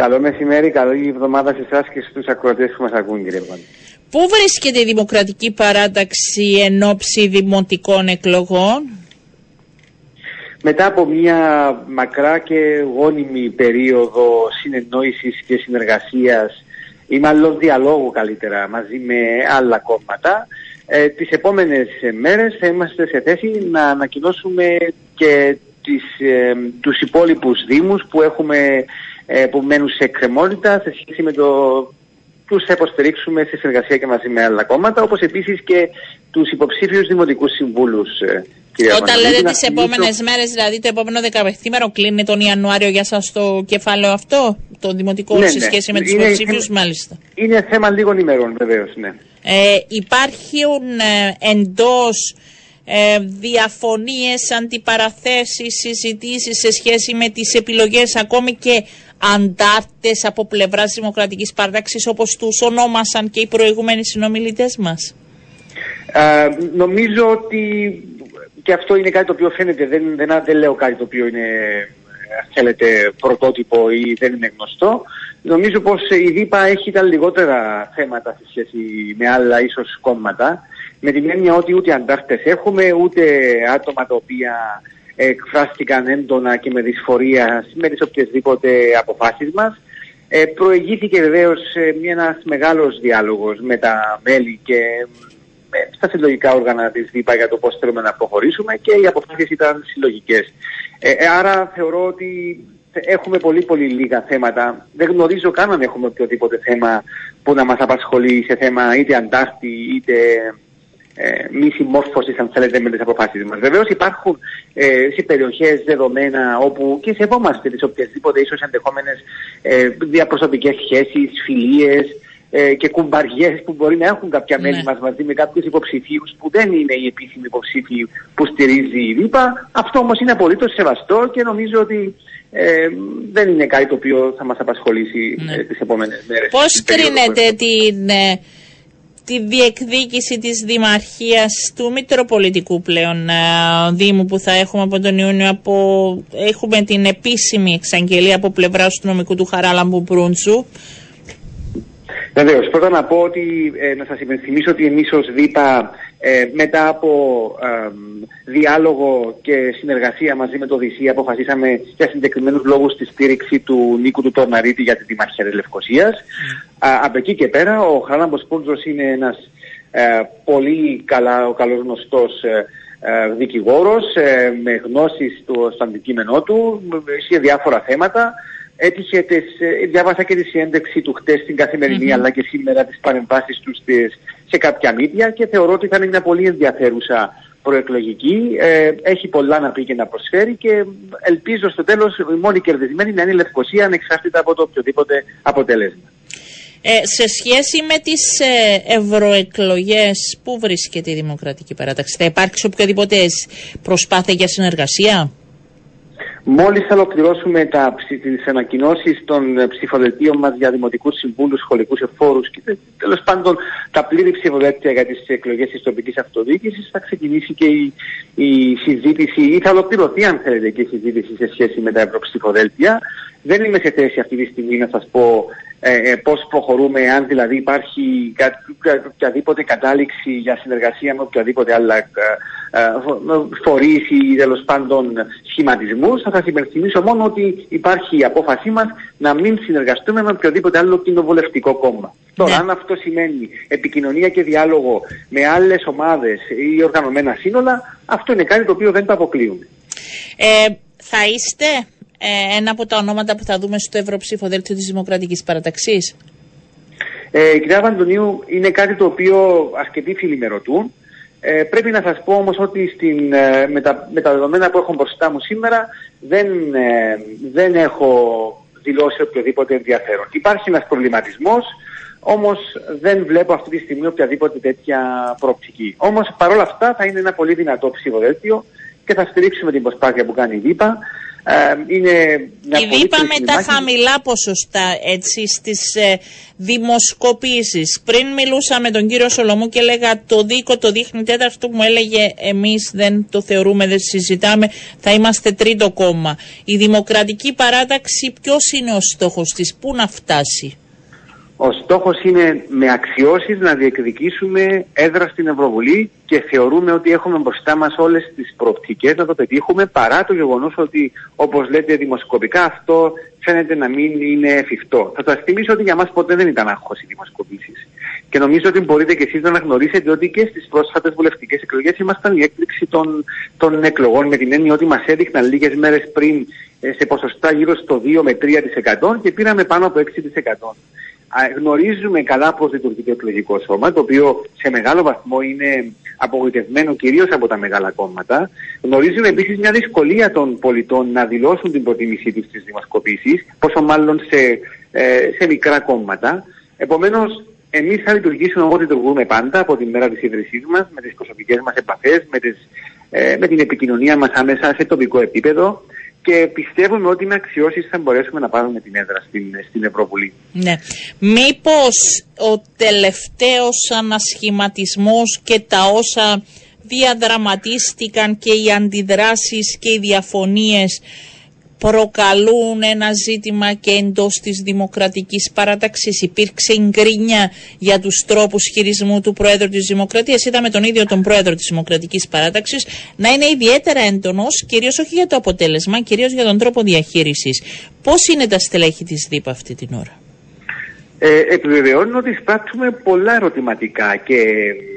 Καλό μεσημέρι, καλή εβδομάδα σε εσάς και στους ακροατές που μας ακούν κύριε Βάνη. Πού βρίσκεται η Δημοκρατική Παράταξη εν ώψη δημοτικών εκλογών; Μετά από μια μακρά και γόνιμη περίοδο συνεννόησης και συνεργασίας ή μάλλον διαλόγου καλύτερα μαζί με άλλα κόμματα, ε, τις επόμενες μέρες θα είμαστε σε θέση να ανακοινώσουμε και τις, ε, τους υπόλοιπους δήμους που, έχουμε, ε, που μένουν σε εκκρεμότητα σε σχέση με το τους θα υποστηρίξουμε σε συνεργασία και μαζί με άλλα κόμματα, όπως επίσης και τους υποψήφιους δημοτικούς συμβούλους. Ε, κυρία Όταν λέτε τις επόμενες μέρες, δηλαδή το επόμενο δεκαπεχτήμερο, κλείνει τον Ιανουάριο για σας το κεφάλαιο αυτό, το δημοτικό ναι, σε ναι. σχέση με τους Είναι υποψήφιους, θέμα- μάλιστα. Είναι θέμα λίγων ημερών βεβαίως, ναι. Ε, υπάρχουν ε, εντός ε, διαφωνίες, αντιπαραθέσεις, συζητήσεις σε σχέση με τις επιλογές ακόμη και αντάρτες από πλευράς Δημοκρατικής Παράταξης όπως τους ονόμασαν και οι προηγούμενοι συνομιλητές μας; Ε, νομίζω ότι και αυτό είναι κάτι το οποίο φαίνεται, δεν, δεν, δεν λέω κάτι το οποίο είναι αν θέλετε πρωτότυπο ή δεν είναι γνωστό. Νομίζω πως η ΔΥΠΑ έχει τα λιγότερα θέματα σε σχέση με άλλα ίσως κόμματα με την έννοια ότι ούτε αντάρτες έχουμε ούτε άτομα τα οποία εκφράστηκαν έντονα και με δυσφορία με τις οποιασδήποτε αποφάσεις μας. Ε, προηγήθηκε βεβαίως ε, μια- ένας μεγάλος διάλογος με τα μέλη και ε, στα συλλογικά όργανα της ΔΥΠΑ για το πώς θέλουμε να προχωρήσουμε και οι αποφάσεις ήταν συλλογικές. Ε, ε, άρα θεωρώ ότι έχουμε πολύ πολύ λίγα θέματα. Δεν γνωρίζω καν αν έχουμε οποιοδήποτε θέμα που να μας απασχολεί σε θέμα είτε αντάρτη είτε ε, μη συμμόρφωσης, αν θέλετε, με τις αποφάσεις μας. Βεβαίως υπάρχουν ε, σε περιοχές δεδομένα όπου και σεβόμαστε τις οποιασδήποτε ίσως ενδεχόμενες ε, διαπροσωπικές σχέσεις, φιλίες ε, και κουμπαριές που μπορεί να έχουν κάποια Ναι. μέλη μας μαζί με κάποιους υποψηφίους που δεν είναι οι επίσημοι υποψήφοι που στηρίζει η ΔΥΠΑ. Αυτό όμως είναι απολύτως σεβαστό και νομίζω ότι ε, δεν είναι κάτι το οποίο θα μας απασχολήσει Ναι. ε, τις επόμενες μέρες. Πώς κρίνετε την, ε, τη διεκδίκηση της Δημαρχίας του Μητροπολιτικού πλέον ε, Δήμου που θα έχουμε από τον Ιούνιο από, έχουμε την επίσημη εξαγγελία από πλευράς του νομικού του Χαράλαμπου Μπρούντσου Βεβαίως. Πρώτα να πω ότι ε, να σας υπενθυμίσω ότι εμείς ως ΔΥΠΑ ε, μετά από ε, διάλογο και συνεργασία μαζί με το ΔΥΣΥ αποφασίσαμε για συγκεκριμένους λόγους τη στήριξη του Νίκου του Τορναρίτη για τη Δημαρχία της Λευκοσίας. Α, από εκεί και πέρα ο Χαράλαμπος Πούντζος είναι ένας ε, πολύ καλά, ο καλός γνωστός ε, ε, δικηγόρος ε, με γνώσεις του, στο αντικείμενό του σε διάφορα θέματα. Έτυχε τις, ε, διάβασα και τη συνέντευξη του χτες στην καθημερινη αλλά και σήμερα τις παρεμβάσεις τους στις, σε κάποια μίδια και θεωρώ ότι θα είναι μια πολύ ενδιαφέρουσα προεκλογική. Ε, έχει πολλά να πει και να προσφέρει και ελπίζω στο τέλος η μόνη κερδισμένη να είναι η Λευκοσία ανεξάρτητα από το οποιοδήποτε αποτέλεσμα. Ε, σε σχέση με τις ε, ευρωεκλογές, πού βρίσκεται η Δημοκρατική Παράταξη, θα υπάρξει οποιαδήποτε προσπάθεια για συνεργασία; Μόλις θα ολοκληρώσουμε τα, ψη- τις ανακοινώσεις των ε, ψηφοδελτίων μας για δημοτικούς συμβούλους, σχολικούς εφόρους και τε- τέλος πάντων τα πλήρη ψηφοδέλτια για τις εκλογές της τοπικής αυτοδιοίκησης θα ξεκινήσει και η, η συζήτηση ή θα ολοκληρωθεί αν θέλετε και η συζήτηση σε σχέση με τα ευρωψηφοδέλτια. Δεν είμαι σε θέση αυτή τη στιγμή να σας πω ε, ε, πώς προχωρούμε, αν δηλαδή υπάρχει κα, κα- οποιαδήποτε κατάληξη για συνεργασία με οποιαδήποτε άλλα ε, ε, φο- φορείς ή τέλος πάντων σχηματισμούς. Θα σας υπενθυμίσω μόνο ότι υπάρχει η απόφασή μας να μην συνεργαστούμε με οποιοδήποτε άλλο κοινοβουλευτικό κόμμα. Τώρα, Ναι. αν αυτό σημαίνει επικοινωνία και διάλογο με άλλες ομάδες ή οργανωμένα σύνολα, αυτό είναι κάτι το οποίο δεν το αποκλείουμε. Ε, θα είστε ε, ένα από τα ονόματα που θα δούμε στο Ευρωψηφοδέλτιο της Δημοκρατικής Παραταξής. Ε, κυρία Βαντονίου, είναι κάτι το οποίο αρκετοί φίλοι με ρωτούν. Ε, πρέπει να σας πω όμως ότι στην, ε, με, τα, με τα δεδομένα που έχω μπροστά μου σήμερα δεν, ε, δεν έχω δηλώσει οποιοδήποτε ενδιαφέρον. Υπάρχει ένας προβληματισμός, όμως δεν βλέπω αυτή τη στιγμή οποιαδήποτε τέτοια προοπτική. Όμως παρόλα αυτά θα είναι ένα πολύ δυνατό ψηφοδέλτιο και θα στηρίξουμε την προσπάθεια που κάνει η ΔΥΠΑ. Ε, είναι μια Ήδη είπαμε τα χαμηλά ποσοστά έτσι στις ε, δημοσκοπήσεις. Πριν μιλούσα με τον κύριο Σολομού και έλεγα το δίκο το δείχνει τέταρτο μου έλεγε εμείς δεν το θεωρούμε, δεν συζητάμε, θα είμαστε τρίτο κόμμα. Η δημοκρατική παράταξη ποιος είναι ο στόχος της, πού να φτάσει; Ο στόχος είναι με αξιώσεις να διεκδικήσουμε έδρα στην Ευρωβουλή και θεωρούμε ότι έχουμε μπροστά μας όλες τις προοπτικές να το πετύχουμε παρά το γεγονός ότι όπως λέτε δημοσκοπικά αυτό φαίνεται να μην είναι εφικτό. Θα σας θυμίσω ότι για μας ποτέ δεν ήταν άγχος οι δημοσκοπήσεις. Και νομίζω ότι μπορείτε και εσείς να αναγνωρίσετε ότι και στις πρόσφατες βουλευτικές εκλογές ήμασταν η έκπληξη των, των εκλογών με την έννοια ότι μας έδειχναν λίγες μέρες πριν ε, σε ποσοστά γύρω στο 2 με 3% και πήραμε πάνω από 6% γνωρίζουμε καλά πώς λειτουργεί το εκλογικό σώμα, το οποίο σε μεγάλο βαθμό είναι απογοητευμένο κυρίως από τα μεγάλα κόμματα. Γνωρίζουμε επίσης μια δυσκολία των πολιτών να δηλώσουν την προτίμησή τους στις δημοσκοπήσεις, πόσο μάλλον σε, ε, σε μικρά κόμματα. Επομένως, εμείς θα λειτουργήσουμε όπως λειτουργούμε πάντα από τη μέρα της ίδρυσής μας, με τις προσωπικές μας επαφές, με, τις, ε, με την επικοινωνία μας άμεσα σε τοπικό επίπεδο και πιστεύουμε ότι με αξιώσεις θα μπορέσουμε να πάρουμε την έδρα στην, στην Ευρωβουλή. Ναι. Μήπως ο τελευταίος ανασχηματισμός και τα όσα διαδραματίστηκαν και οι αντιδράσεις και οι διαφωνίες προκαλούν ένα ζήτημα και εντός της δημοκρατικής παράταξης. Υπήρξε γκρίνια για τους τρόπους χειρισμού του Πρόεδρου της Δημοκρατίας. Είδαμε τον ίδιο τον Πρόεδρο της Δημοκρατικής Παράταξης να είναι ιδιαίτερα έντονος, κυρίως όχι για το αποτέλεσμα, κυρίως για τον τρόπο διαχείρισης. Πώς είναι τα στελέχη της ΔΥΠ αυτή την ώρα; Ε, επιβεβαιώνω ότι εισπράττουμε πολλά ερωτηματικά και ε,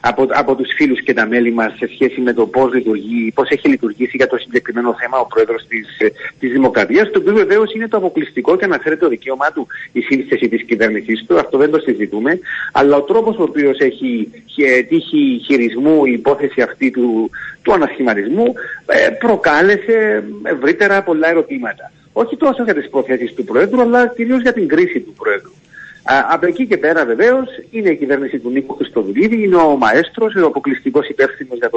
από, από τους φίλους και τα μέλη μας σε σχέση με το πώς λειτουργεί, πώς έχει λειτουργήσει για το συγκεκριμένο θέμα ο πρόεδρος της, ε, της Δημοκρατίας, το οποίο βεβαίως είναι το αποκλειστικό και αναφέρει το δικαίωμά του η σύνθεση της κυβέρνησής του, αυτό δεν το συζητούμε, αλλά ο τρόπος ο οποίος έχει τύχει χειρισμού η υπόθεση αυτή του, του ανασχηματισμού ε, προκάλεσε ευρύτερα πολλά ερωτήματα. Όχι τόσο για τις προθέσεις του Πρόεδρου, αλλά κυρίως για την κρίση του Πρόεδρου. Από εκεί και πέρα βεβαίως είναι η κυβέρνηση του Νίκο Χριστοδουλίδη, είναι ο μαέστρος, ο αποκλειστικός υπεύθυνος για,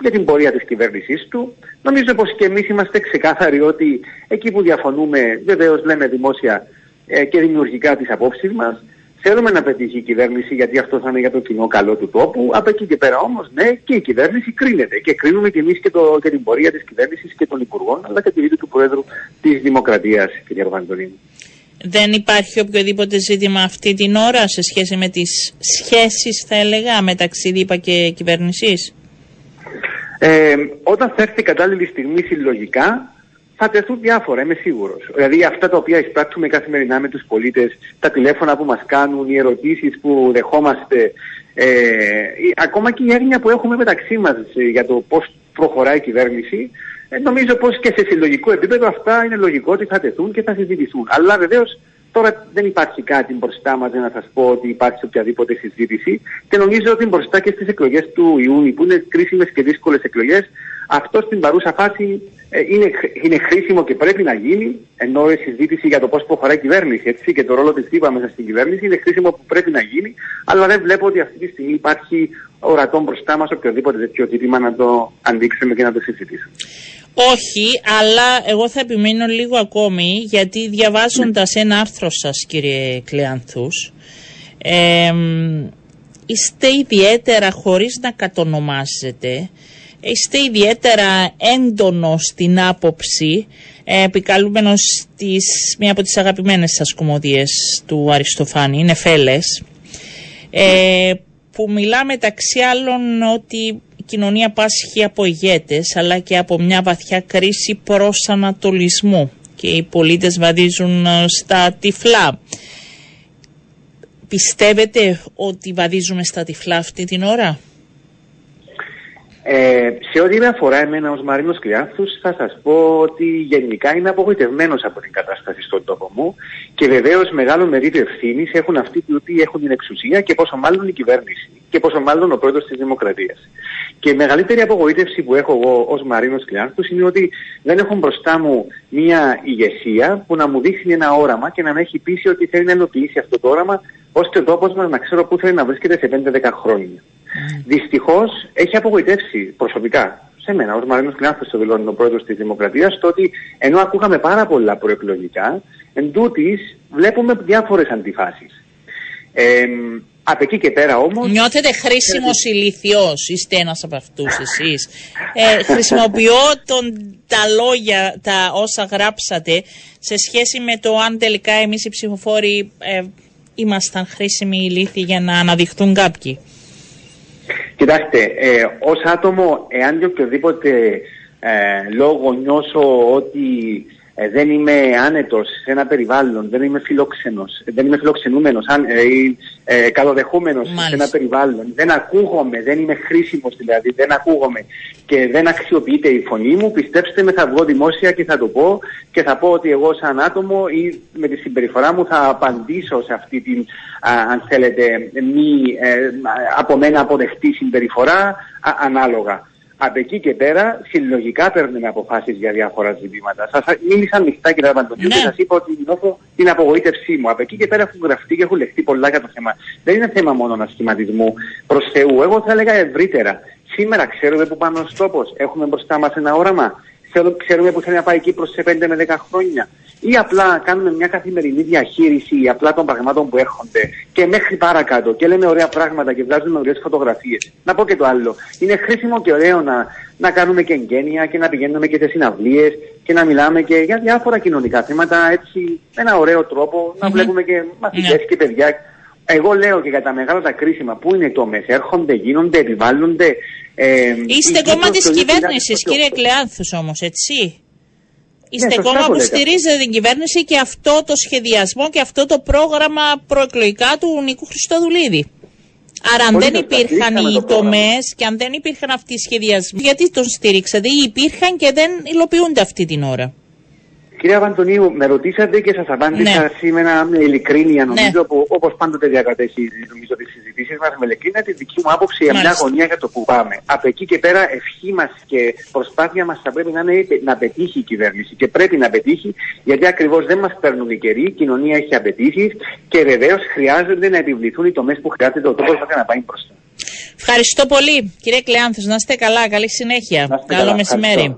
για την πορεία της κυβέρνησής του. Νομίζω πως και εμείς είμαστε ξεκάθαροι ότι εκεί που διαφωνούμε, βεβαίως λέμε δημόσια ε, και δημιουργικά τις απόψεις μας. Θέλουμε να πετύχει η κυβέρνηση γιατί αυτό θα είναι για το κοινό καλό του τόπου. Από εκεί και πέρα όμως, ναι, και η κυβέρνηση κρίνεται. Και κρίνουμε και εμείς και, και την πορεία της κυβέρνησης και των υπουργών, αλλά και τη ίδια του Προέδρου της Δημοκρατίας, κ. Αργαντονίνη. Δεν υπάρχει οποιοδήποτε ζήτημα αυτή την ώρα σε σχέση με τις σχέσεις θα έλεγα μεταξύ ΔΥΠΑ και κυβέρνησης; Ε, όταν θα έρθει η κατάλληλη στιγμή συλλογικά θα τεθούν διάφορα, είμαι σίγουρος. Δηλαδή αυτά τα οποία εισπράττουμε καθημερινά με τους πολίτες, τα τηλέφωνα που μας κάνουν, οι ερωτήσεις που δεχόμαστε, ε, ακόμα και η έγνοια που έχουμε μεταξύ μας για το πώς προχωράει η κυβέρνηση, ε, νομίζω πως και σε συλλογικό επίπεδο αυτά είναι λογικό ότι θα τεθούν και θα συζητηθούν. Αλλά βεβαίως τώρα δεν υπάρχει κάτι μπροστά μας για να σας πω ότι υπάρχει οποιαδήποτε συζήτηση και νομίζω ότι μπροστά και στις εκλογές του Ιούνιου που είναι κρίσιμες και δύσκολες εκλογές αυτό στην παρούσα φάση ε, είναι, είναι χρήσιμο και πρέπει να γίνει, ενώ η συζήτηση για το πώς προχωράει η κυβέρνηση έτσι, και το ρόλο της ΔΥΠΑ μέσα στην κυβέρνηση είναι χρήσιμο που πρέπει να γίνει, αλλά δεν βλέπω ότι αυτή τη στιγμή υπάρχει ορατό μπροστά μας οποιοδήποτε τέτοιο ζήτημα να το αντίξουμε και να το συζητήσουμε. Όχι, αλλά εγώ θα επιμείνω λίγο ακόμη, γιατί διαβάζοντας ένα άρθρο σας κύριε Κλεάνθους, ε, είστε ιδιαίτερα χωρίς να κατονομάζετε, είστε ιδιαίτερα έντονο στην άποψη, ε, επικαλούμενος της, μία από τις αγαπημένες σας κομμωδίες του Αριστοφάνη, είναι Φέλες, ε, που μιλά μεταξύ άλλων ότι κοινωνία πάσχει από ηγέτες αλλά και από μια βαθιά κρίση προς ανατολισμού και οι πολίτες βαδίζουν ε, στα τυφλά. Πιστεύετε ότι βαδίζουμε στα τυφλά αυτή την ώρα; Ε, σε ό,τι με αφορά εμένα ως Μαρίνος Κλειάνθους θα σας πω ότι γενικά είμαι απογοητευμένος από την κατάσταση στον τόπο μου και βεβαίως μεγάλο μερίδιο ευθύνης έχουν αυτοί που έχουν την εξουσία και πόσο μάλλον η κυβέρνηση και πόσο μάλλον ο πρόεδρος της Δημοκρατίας. Και η μεγαλύτερη απογοήτευση που έχω εγώ ως Μαρίνος Κλειάνθους είναι ότι δεν έχω μπροστά μου μια ηγεσία που να μου δείχνει ένα όραμα και να με έχει πείσει ότι θέλει να ενοποιήσει αυτό το όραμα ώστε ο τόπος μας να ξέρω πού θέλει να βρίσκεται σε 5-10 χρόνια. Mm. Δυστυχώς έχει απογοητεύσει προσωπικά σε μένα, ως Μαρίνος Κλειάνθος το δηλώνει ο πρόεδρος της Δημοκρατίας, το ότι ενώ ακούγαμε πάρα πολλά προεκλογικά, εν τούτης βλέπουμε διάφορες αντιφάσεις. Ε, από εκεί και πέρα όμως... Νιώθετε χρήσιμος ηλικιός, είστε ένας από αυτούς εσείς. Ε, χρησιμοποιώ τον, τα λόγια, τα όσα γράψατε, σε σχέση με το αν τελικά εμείς οι ψηφοφόροι ε, ήμασταν χρήσιμοι ηλίθιοι για να αναδειχθούν κάποιοι; Κοιτάξτε, ε, ως άτομο, εάν και οποιοδήποτε ε, λόγο νιώσω ότι ε, δεν είμαι άνετος σε ένα περιβάλλον, δεν είμαι φιλόξενος, δεν είμαι φιλοξενούμενος αν, ε, ή ε, καλοδεχούμενος σε ένα περιβάλλον, δεν ακούγομαι, δεν είμαι χρήσιμος δηλαδή, δεν ακούγομαι. Και δεν αξιοποιείται η φωνή μου, πιστέψτε με θα βγω δημόσια και θα το πω και θα πω ότι εγώ σαν άτομο ή με τη συμπεριφορά μου θα απαντήσω σε αυτή την, αν θέλετε, μη ε, από μένα αποδεχτή συμπεριφορά ανάλογα από εκεί και πέρα συλλογικά παίρνουμε αποφάσεις για διάφορα ζητήματα. Σας μίλησα ανοιχτά κύριε Παντονίου ναι. και σας είπα ότι νιώθω την απογοήτευσή μου. Από εκεί και πέρα έχουν γραφτεί και έχουν λεχτεί πολλά για το θέμα. Δεν είναι θέμα μόνο ανασχηματισμού προς Θεού. Εγώ θα έλεγα ευρύτερα. Σήμερα ξέρουμε που πάμε ω τόπο. Έχουμε μπροστά μας ένα όραμα ξέρουμε που θέλει να πάει εκεί προς σε 5 με 10 χρόνια. Ή απλά κάνουμε μια καθημερινή διαχείριση απλά των πραγμάτων που έρχονται και μέχρι παρακάτω και λέμε ωραία πράγματα και βγάζουμε ωραίες φωτογραφίες. Να πω και το άλλο. Είναι χρήσιμο και ωραίο να, να κάνουμε και εγγένεια και να πηγαίνουμε και σε συναυλίες και να μιλάμε και για διάφορα κοινωνικά θέματα έτσι με ένα ωραίο τρόπο, να βλέπουμε και μαθητές ναι. και παιδιά εγώ λέω και για τα μεγάλα τα κρίσιμα, πού είναι το μέσα, έρχονται, γίνονται, επιβάλλονται. Ε, Είστε κόμμα της κυβέρνησης, κύριε Κλεάνθους όμως, έτσι. Είστε ναι, κόμμα που στηρίζετε την κυβέρνηση και αυτό το σχεδιασμό και αυτό το πρόγραμμα προεκλογικά του Νικού Χριστοδουλίδη. Άρα, αν δεν υπήρχαν οι τομέ και αν δεν υπήρχαν αυτοί οι σχεδιασμοί, γιατί τον στήριξατε ή υπήρχαν και δεν υλοποιούνται αυτή την ώρα; Κυρία Βαντονίου, με ρωτήσατε και σας απάντησα ναι. σήμερα με ειλικρίνεια νομίζω ναι. που όπως πάντοτε διακατέχει νομίζω τις συζητήσεις μας με ειλικρίνεια τη δική μου άποψη για μια αγωνία για το που πάμε. Από εκεί και πέρα ευχή μας και προσπάθεια μας θα πρέπει να είναι να πετύχει η κυβέρνηση και πρέπει να πετύχει γιατί ακριβώς δεν μας παίρνουν οι καιροί, η κοινωνία έχει απαιτήσεις και βεβαίως χρειάζονται να επιβληθούν οι τομές που χρειάζεται ο τόπος να πάει μπροστά. Ευχαριστώ πολύ κύριε Κλεάνθος, να είστε καλά, καλή συνέχεια. Καλό μεσημέρι.